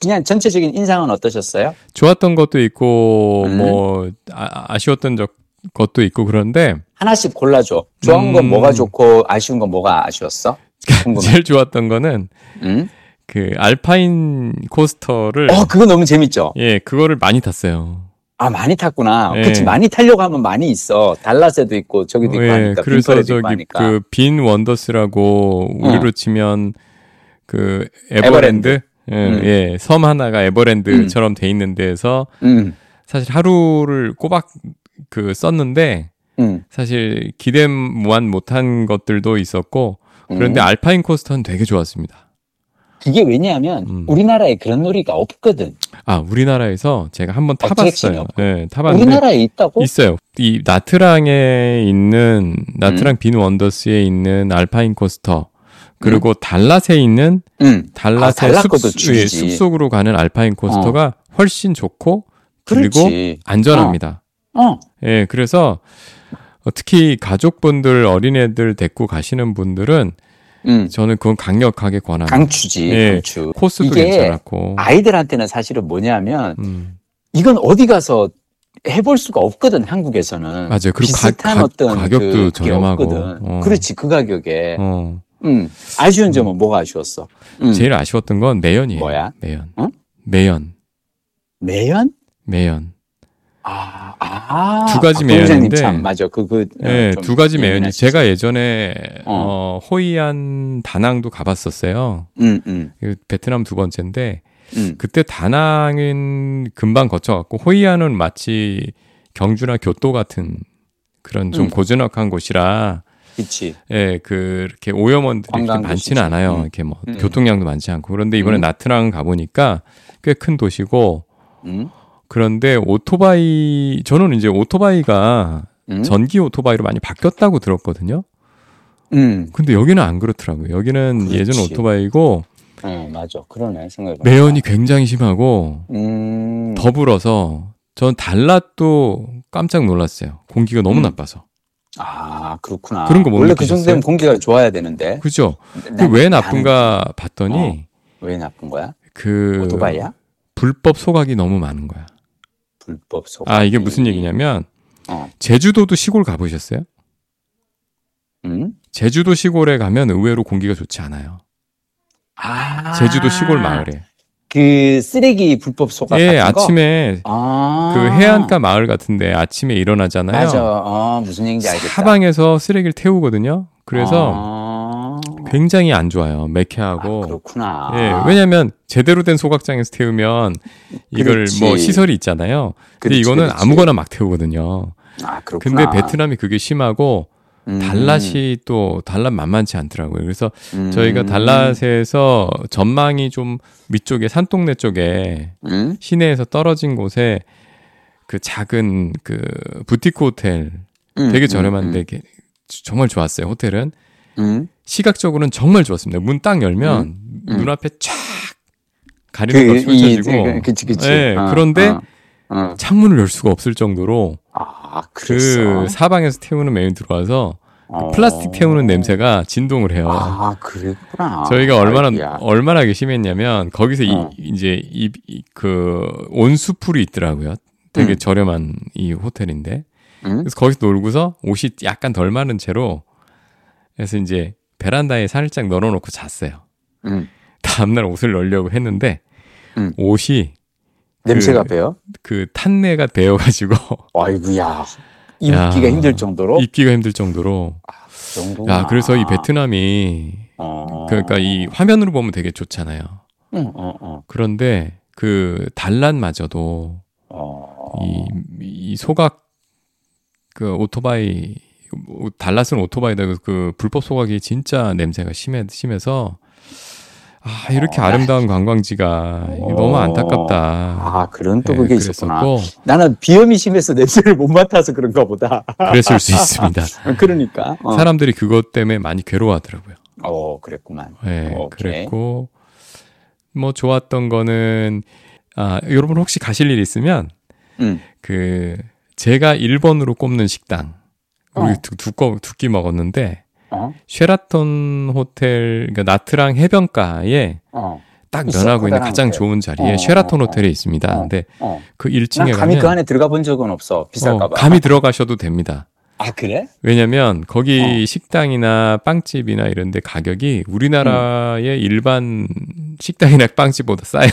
그냥 전체적인 인상은 어떠셨어요? 좋았던 것도 있고 음. 뭐 아, 쉬웠던 적, 것도 있고 그런데 하나씩 골라줘. 좋은 건 음. 뭐가 좋고 아쉬운 건 뭐가 아쉬웠어? 궁금해. 제일 좋았던 거는 응? 그 알파인 코스터를 어, 그거 너무 재밌죠? 예 그거를 많이 tas어요. 아, 많이 탔구나. 예. 그치, 많이 타려고 하면 많이 있어. 달라스에도 있고, 저기도 있고 예, 하니까. 그래서 저기. 그 빈 원더스라고 우리로 치면 그 에버랜드. 에버랜드, 예, 음. 예, 섬 하나가 에버랜드처럼 돼 있는 데에서 응, 사실 하루를 꼬박 그 썼는데 응. 사실 기대만 못한 것들도 있었고 그런데 음. alpine coaster는 되게 좋았습니다. 그게 왜냐하면, 음. 우리나라에 그런 놀이가 없거든. 아 우리나라에서 제가 한번 attraction이 타봤어요. 예, 타봤는데 우리나라에 있다고? 있어요. 이 나트랑에 있는 음. 나트랑 빈 원더스에 있는 alpine coaster 그리고 달랏에 있는 응. 달랏의 아, 숲, 예. 숲속으로 가는 알파인 코스터가 훨씬 좋고 그리고 그렇지. 안전합니다. 어. 예, 그래서 어, 특히 가족분들 어린애들 데리고 가시는 분들은 응. 저는 그건 강력하게 권합니다. 강추지, 예, 강추. 코스도 괜찮았고. 아이들한테는 사실은 뭐냐면, 음, 이건 어디 가서 해볼 수가 없거든 한국에서는. 맞아요. 그리고 비슷한 가, 어떤 가격도 그, 저렴하고. 어. 그렇지 그 가격에. 어. 음. 아쉬운 점은 뭐가 아쉬웠어? 음. 제일 아쉬웠던 건 매연이에요. 뭐야? 매연. 어? 매연. 매연? 매연. 아, 아. 두 가지 박 본부장님 매연인데. 참 맞아. 그 그. 어, 네, 좀두 가지 매연이. 제가 예전에 어. 어, 호이안 다낭도 가봤었어요. 음, 음, 그 베트남 두 번째인데 음. 그때 다낭은 금방 거쳐갔고 호이안은 마치 경주나 교토 같은 그런 좀 음. 고즈넉한 곳이라 그치. 예, 그렇게 오염원들이 그렇게 많지는. 않아요. 음. 이렇게 뭐 음. 교통량도 많지 않고 그런데 이번에 음. 나트랑 가보니까 꽤 큰 도시고 음, 그런데 오토바이 저는 이제 오토바이가 음. 전기 오토바이로 많이 바뀌었다고 들었거든요. 음. 근데 여기는 안 그렇더라고요. 여기는 그렇지. 예전 오토바이고 어, 맞아. 그러네, 생각해 매연이 굉장히 심하고 음. 더불어서 전 달랏도 깜짝 놀랐어요. 공기가 너무 음. 나빠서. 아, 그렇구나. 그런 거못 원래 그? 정도면 공기가 좋아야 되는데. 그죠? 난- 왜 나는 나쁜가 봤더니 어. 왜 나쁜 거야? 그 오토바이야? 불법 소각이 너무 많은 거야. 불법 소. 아 이게 무슨 얘기냐면 어. 제주도도 시골 가보셨어요? 음? 제주도 시골에 가면 의외로 공기가 좋지 않아요. 아. 제주도 시골 마을에. 그 쓰레기 불법 소각 예, 같은 거. 아침에 아. 그 해안가 마을 같은데 아침에 일어나잖아요. 맞아. 어, 무슨 얘기인지 알겠다. 사방에서 쓰레기를 태우거든요. 그래서 아. 굉장히 안 좋아요. 아, 매캐하고. 그렇구나. 예, 왜냐면 제대로 된 소각장에서 태우면 이걸 그렇지. 뭐 시설이 있잖아요. 근데 그렇지, 이거는 그렇지. 아무거나 막 태우거든요. 아, 그렇구나. 근데 베트남이 그게 심하고 음. 달랏이 또 달랏 만만치 않더라고요. 그래서 음. 저희가 달랏에서 전망이 좀 위쪽에 산동네 쪽에 음? 시내에서 떨어진 곳에 그 작은 그 부티크 호텔 음, 되게 음, 저렴한데 이게 정말 좋았어요. 호텔은 음. 시각적으로는 정말 좋았습니다. 문 딱 열면 음. 눈앞에 쫙 가리는 거 이- 펼쳐지고 그, 그치, 그치. 예, 어, 그런데 어, 어. 창문을 열 수가 없을 정도로 아. 그 사방에서 태우는 매연 들어와서 그 어. 플라스틱 태우는 냄새가 진동을 해요. 아, 그랬구나. 저희가 얼마나 아이고야. 얼마나 심했냐면 거기서 어. 이, 이제 이 그 온수풀이 있더라고요. 되게 음. 저렴한 이 호텔인데 응? 그래서 거기서 놀고서 옷이 약간 덜 마른 채로 그래서 이제 베란다에 살짝 널어놓고 잤어요. 응. 다음날 옷을 넣으려고 했는데 음. 옷이 냄새가 배요? 그 탄내가 배어가지고 아이고야. 야. 입기가 힘들 정도로? 입기가 힘들 정도로 그 정도구나. 야 그래서 이 베트남이 어. 그러니까 이 화면으로 보면 되게 좋잖아요. 응, 어, 어. 그런데 그 달랏마저도 어. 이, 이 소각 그 오토바이 달랏은 오토바이다 그래서 그 불법 소각이 진짜 냄새가 심해 심해서 아 이렇게 어. 아름다운 관광지가 이게 너무 어. 안타깝다. 아, 그런 또 예, 그게 있었구나. 나는 비염이 심해서 냄새를 못 맡아서 그런가 보다. 그랬을 수 있습니다. 그러니까. 어. 사람들이 그것 때문에 많이 괴로워하더라고요. 어, 그랬구만. 예, 오케이. 그랬고 뭐 좋았던 거는 아 여러분 혹시 가실 일 있으면 응. 그 제가 1번으로 꼽는 식당 우리 어. 두, 두꺼 두끼 먹었는데 어? 쉐라톤 호텔 그러니까 나트랑 해변가에 어. 딱 면하고 있는 가장 호텔. 좋은 자리에 어, 쉐라톤 어, 어. 호텔에 있습니다. 어. 근데 어. 그난 1층에 감히 그 가면 안에 들어가 본 적은 없어. 비쌀까 어, 봐. 감히 들어가셔도 됩니다. 아, 그래? 왜냐면 거기 어. 식당이나 빵집이나 이런 데 가격이 음. 우리나라의 일반 식당이나 빵집보다 싸요.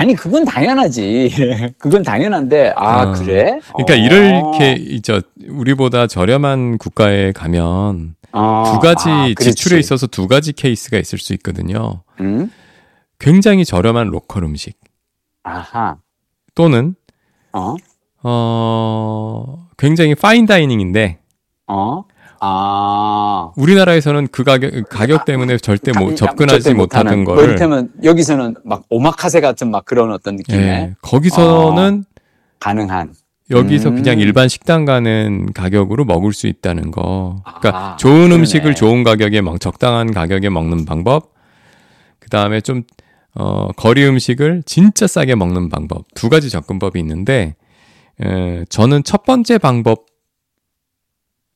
아니, 그건 당연하지. 그건 당연한데, 아, 어. 그래? 그러니까 어. 이렇게 이저 우리보다 저렴한 국가에 가면 어. 두 가지 아. 지출에 있어서 두 가지 케이스가 있을 수 있거든요. 응? 굉장히 저렴한 local 음식 아하. 또는 어? 어 굉장히 fine dining인데 어? 아. 우리나라에서는 그 가격 가격 때문에 절대 뭐 가- 접근하지 못하는 못하는. 뭐 거를 이를테면 여기서는 막 오마카세 같은 막 그런 어떤 느낌의 예, 거기서는 가능한. 여기서 음. 그냥 일반 식당 가는 가격으로 먹을 수 있다는 거. 그러니까 아, 좋은 그러네. 음식을 좋은 가격에 먹 적당한 가격에 먹는 방법. 그다음에 좀 어, 거리 음식을 진짜 싸게 먹는 방법. 두 가지 접근법이 있는데 에, 저는 첫 번째 방법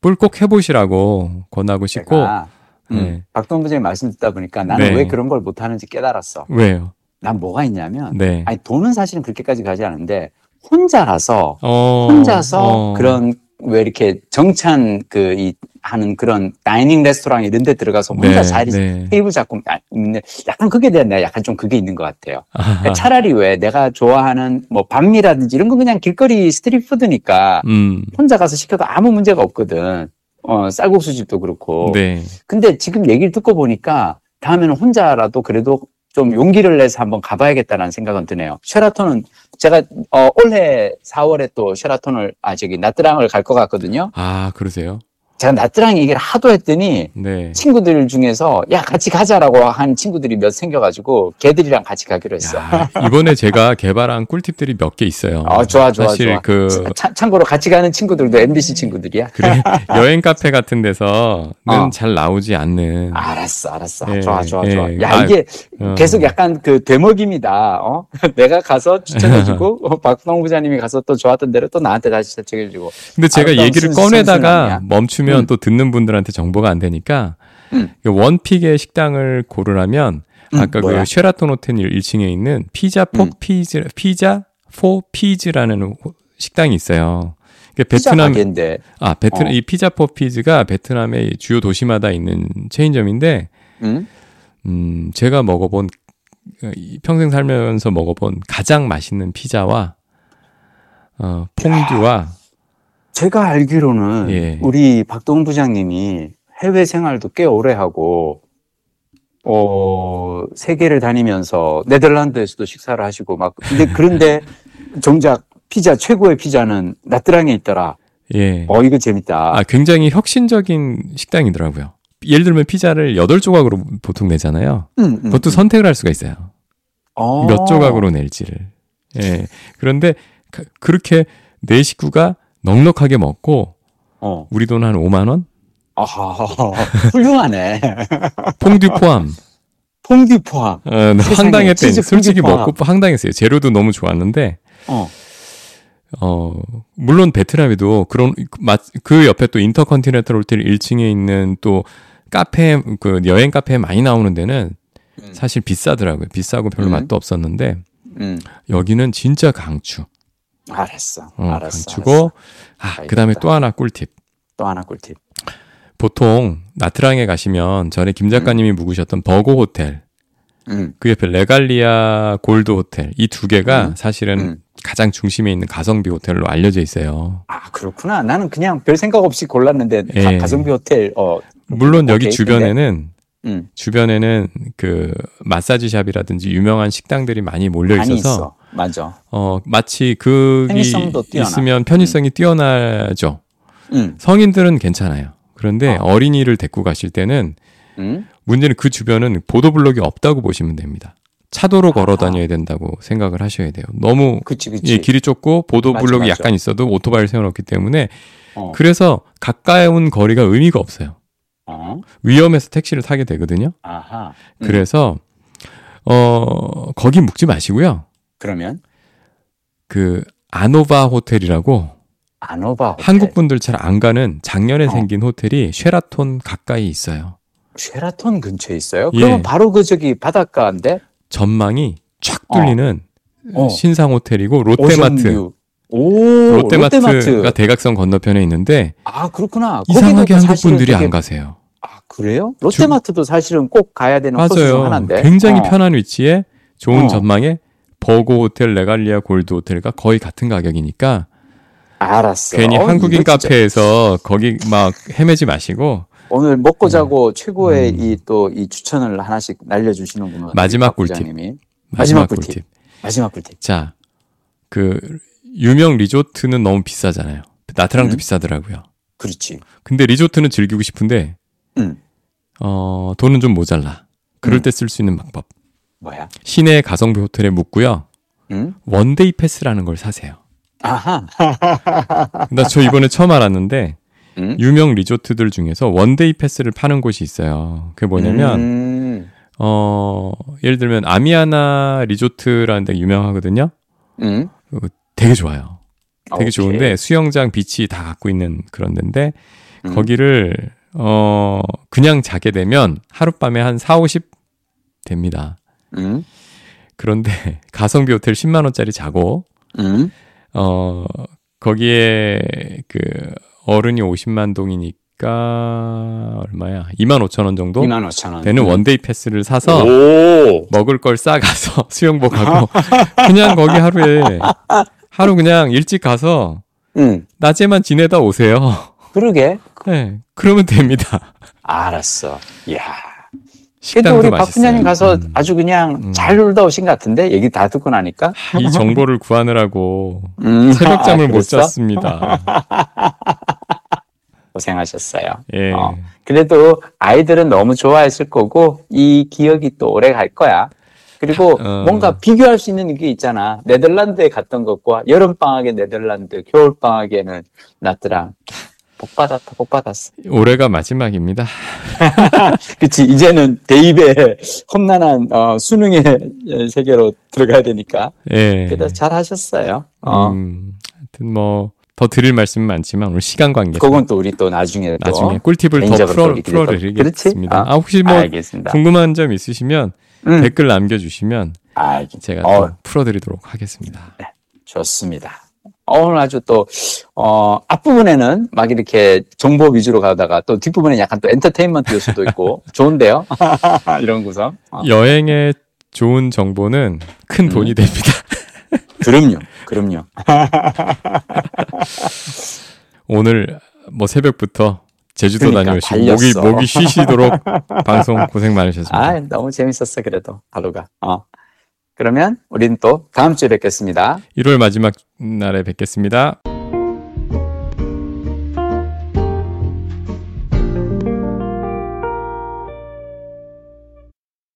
을꼭 해보시라고 권하고 싶고 제가 음, 네. 박동 부장님 말씀 듣다 보니까 나는 네. 왜 그런 걸 못하는지 깨달았어. 왜요? 난 뭐가 있냐면, 네. 아니 돈은 사실은 그렇게까지 가지 않은데 혼자라서 어, 혼자서 어. 그런 왜 이렇게 정찬 그 이 하는 그런 dining 레스토랑 이런 데 들어가서 혼자 네, 자리 네. 테이블 잡고 아, 있는 약간 그게 대한 내가 약간 좀 그게 있는 것 같아요. 아하. 차라리 왜 내가 좋아하는 뭐 반미라든지 이런 건 그냥 길거리 street food니까 음, 혼자 가서 시켜도 아무 문제가 없거든. 어, 쌀국수집도 그렇고. 네. 근데 지금 얘기를 듣고 보니까 다음에는 혼자라도 그래도 좀 용기를 내서 한번 가봐야겠다는 생각은 드네요. 쉐라톤은 제가 어, 올해 4월에 또 쉐라톤을 아 저기 나트랑을 갈 것 같거든요. 아, 그러세요? 제가 나트랑 얘기를 하도 했더니 네. 친구들 중에서 야 같이 가자라고 한 친구들이 몇 생겨가지고 걔들이랑 같이 가기로 했어. 야, 이번에 제가 개발한 꿀팁들이 몇 개 있어요. 아 좋아 좋아 사실 좋아. 그 참, 참고로 같이 가는 친구들도 MBC 친구들이야. 그래 여행 카페 같은 데서는 어. 잘 나오지 않는 알았어, 알았어. 예, 좋아, 좋아, 예. 좋아. 야, 아, 이게 어. 계속 약간 그 되먹임이다. 어? 내가 가서 추천해주고, 어, 박동 부자님이 가서 또 좋았던 대로 또 나한테 다시 추천해주고. 근데 제가 얘기를 순- 꺼내다가. 멈추 면 음. 또 듣는 분들한테 정보가 안 되니까 음. 그 one pick의 식당을 고르라면 음, 아까 뭐야? 그 쉐라톤 호텔 1층에 있는 피자 포 음. 피즈 피자 포 피즈라는 호- 식당이 있어요. 피자 베트남 가게인데. 아 베트남 어. 이 피자 포 피즈가 베트남의 주요 도시마다 있는 체인점인데 응? 음, 제가 먹어본, 평생 살면서 먹어본 가장 맛있는 피자와, 어, 퐁듀와, 제가 알기로는 예. 우리 박동 부장님이 해외 생활도 꽤 오래 하고, 어, 세계를 다니면서 네덜란드에서도 식사를 하시고 막, 근데 그런데 정작 피자, 최고의 피자는 나트랑에 있더라. 예. 어, 이거 재밌다. 아, 굉장히 혁신적인 식당이더라고요. 예를 들면 피자를 8조각으로 보통 내잖아요. 음, 음, 그것도 음. 선택을 할 수가 있어요. 어. 몇 조각으로 낼지를. 예. 그런데 그- 그렇게 네 식구가 넉넉하게 먹고, 어. 우리 돈 한 5만 원? 아하, 훌륭하네. 퐁듀 포함. 퐁듀 포함. 어, 황당했대. 치즈 솔직히 포함. 먹고 황당했어요. 재료도 너무 좋았는데, 어. 어, 물론 베트남에도 그런, 맛- 그 옆에 또 인터컨티넨탈 호텔 1층에 있는 또 카페, 그 여행 카페에 많이 나오는 데는 음. 사실 비싸더라고요. 비싸고 별로 음. 맛도 없었는데, 음. 여기는 진짜 강추. 알았어. 어, 알았어. 알았어. 아, 그 다음에 알겠다. 또 하나 꿀팁. 또 하나 꿀팁. 보통 나트랑에 가시면 전에 김 작가님이 묵으셨던 버고 호텔, 음. 그 옆에 레갈리아 골드 호텔, 이 두 개가 음. 사실은 음. 가장 중심에 있는 가성비 호텔로 알려져 있어요. 아, 그렇구나. 나는 그냥 별 생각 없이 골랐는데, 예. 가- 가성비 호텔, 어. 물론 여기 주변에는 음. 주변에는 그 마사지 샵이라든지 유명한 식당들이 많이 몰려 많이 있어서 있어. 맞아. 어 마치 뛰어나. 있으면 편의성이 뛰어나죠. 음. 성인들은 괜찮아요. 그런데 어. 어. 린이를 데리고 가실 때는 음. 문제는 그 주변은 보도블록이 없다고 보시면 됩니다. 차도로 걸어. 다녀야 된다고 생각을 하셔야 돼요. 너무 그치, 그치. 예, 길이 좁고 보도블록이 맞아, 맞아. 약간 있어도 오토바이를 세워놓기 때문에 어. 그래서 가까운 거리가 의미가 없어요. 어. 위험해서 택시를 타게 되거든요. 아하. 음. 그래서 어 거기 묵지 마시고요. 그러면, 그 아노바 호텔이라고 아노바 호텔. 한국 분들 잘 안 가는 작년에 어. 생긴 호텔이 쉐라톤 가까이 있어요. 쉐라톤 근처에 있어요? 예. 그러면 바로 그 저기 바닷가인데? 전망이 쫙 뚫리는 어. 신상 호텔이고 롯데마트 오션뷰. 오, 롯데마트가 롯데마트. 대각선 건너편에 있는데 아, 그렇구나. 이상하게 한국 분들이 되게- 안 가세요. 아, 그래요? 롯데마트도 사실은 꼭 가야 되는 코스 중 맞아요. 하나인데. 굉장히 어. 편한 위치에 좋은 어. 전망에 버고 호텔, 레갈리아 골드 호텔과 거의 같은 가격이니까 알았어. 괜히 어, 한국인 카페에서 거기 막 헤매지 마시고 오늘 먹고 자고 최고의 음. 이또 이 추천을 하나씩 날려주시는구나. 마지막 박 꿀팁. 마지막 마지막 꿀팁. 꿀팁. 마지막 꿀팁. 자, 그 유명 리조트는 너무 비싸잖아요. 나트랑도 음. 비싸더라고요. 그렇지. 근데 리조트는 즐기고 싶은데 응. 어, 돈은 좀 모자라. 그럴 음. 때쓸 수 있는 방법. 뭐야? 시내 가성비 호텔에 묵고요. 응? one day pass라는 걸 사세요. 아하. 나 저 이번에 처음 알았는데 응? 유명 리조트들 중에서 one day pass를 파는 곳이 있어요. 그게 뭐냐면 음. 어, 예를 들면 아미아나 리조트라는 데 유명하거든요. 응? 되게 좋아요. 되게 오케이. 좋은데 수영장, 비치 다 갖고 있는 그런 데인데 음. 거기를 어 그냥 자게 되면 하룻밤에 한 4, 50 됩니다. 응? 그런데 가성비 호텔 10만 원짜리 자고 응? 어, 거기에 그 어른이 50만 동이니까 얼마야? 2만 5천 원 정도 2만 5천 원. 되는 one day pass를 사서 오. 먹을 걸 싸가서 수영복하고 그냥 거기 하루에 하루 그냥 일찍 가서 응. 낮에만 지내다 오세요. 그러게. 네, 그러면 됩니다. 알았어. 이야. 그래도 우리 박 맛있어요. 분야님 가서 음. 아주 그냥 음. 잘 놀다 오신 것 같은데 얘기 다 듣고 나니까. 이 정보를 구하느라고 음. 새벽잠을 아, 못? 잤습니다. 고생하셨어요. 예. 어. 그래도 아이들은 너무 좋아했을 거고 이 기억이 또 오래 갈 거야. 그리고 어. 뭔가 비교할 수 있는 게 있잖아. 네덜란드에 갔던 것과 여름 방학에 네덜란드, 겨울 방학에는 나트랑 복 받았다, 복 받았어. 올해가 마지막입니다. 그치 이제는 대입에 험난한 어, 수능의 세계로 들어가야 되니까. 예. 그래도 잘 하셨어요. 어. 음, 하여튼 뭐 더 드릴 말씀은 많지만 오늘 시간 관계상 그건 또 우리 또 나중에 아 음. 댓글 남겨주시면 알겠습니다. 제가 어. 또 풀어드리도록 하겠습니다. 좋습니다. 오늘 아주 또, 어, 앞부분에는 막 이렇게 정보 위주로 가다가 또 뒷부분에 약간 또 엔터테인먼트 요소도 있고 좋은데요? 이런 구성. 어, 여행의 좋은 정보는 큰 돈이 음. 됩니다. 그럼요. 그럼요. 오늘 뭐 새벽부터 제주도 그러니까, 다녀오시고 목이. 목이 쉬시도록 방송 고생 많으셨습니다. 아, 너무 재밌었어, 그래도. 하루가. 어. 그러면 우리는 또 다음 주에 뵙겠습니다. 1월 마지막 날에 뵙겠습니다.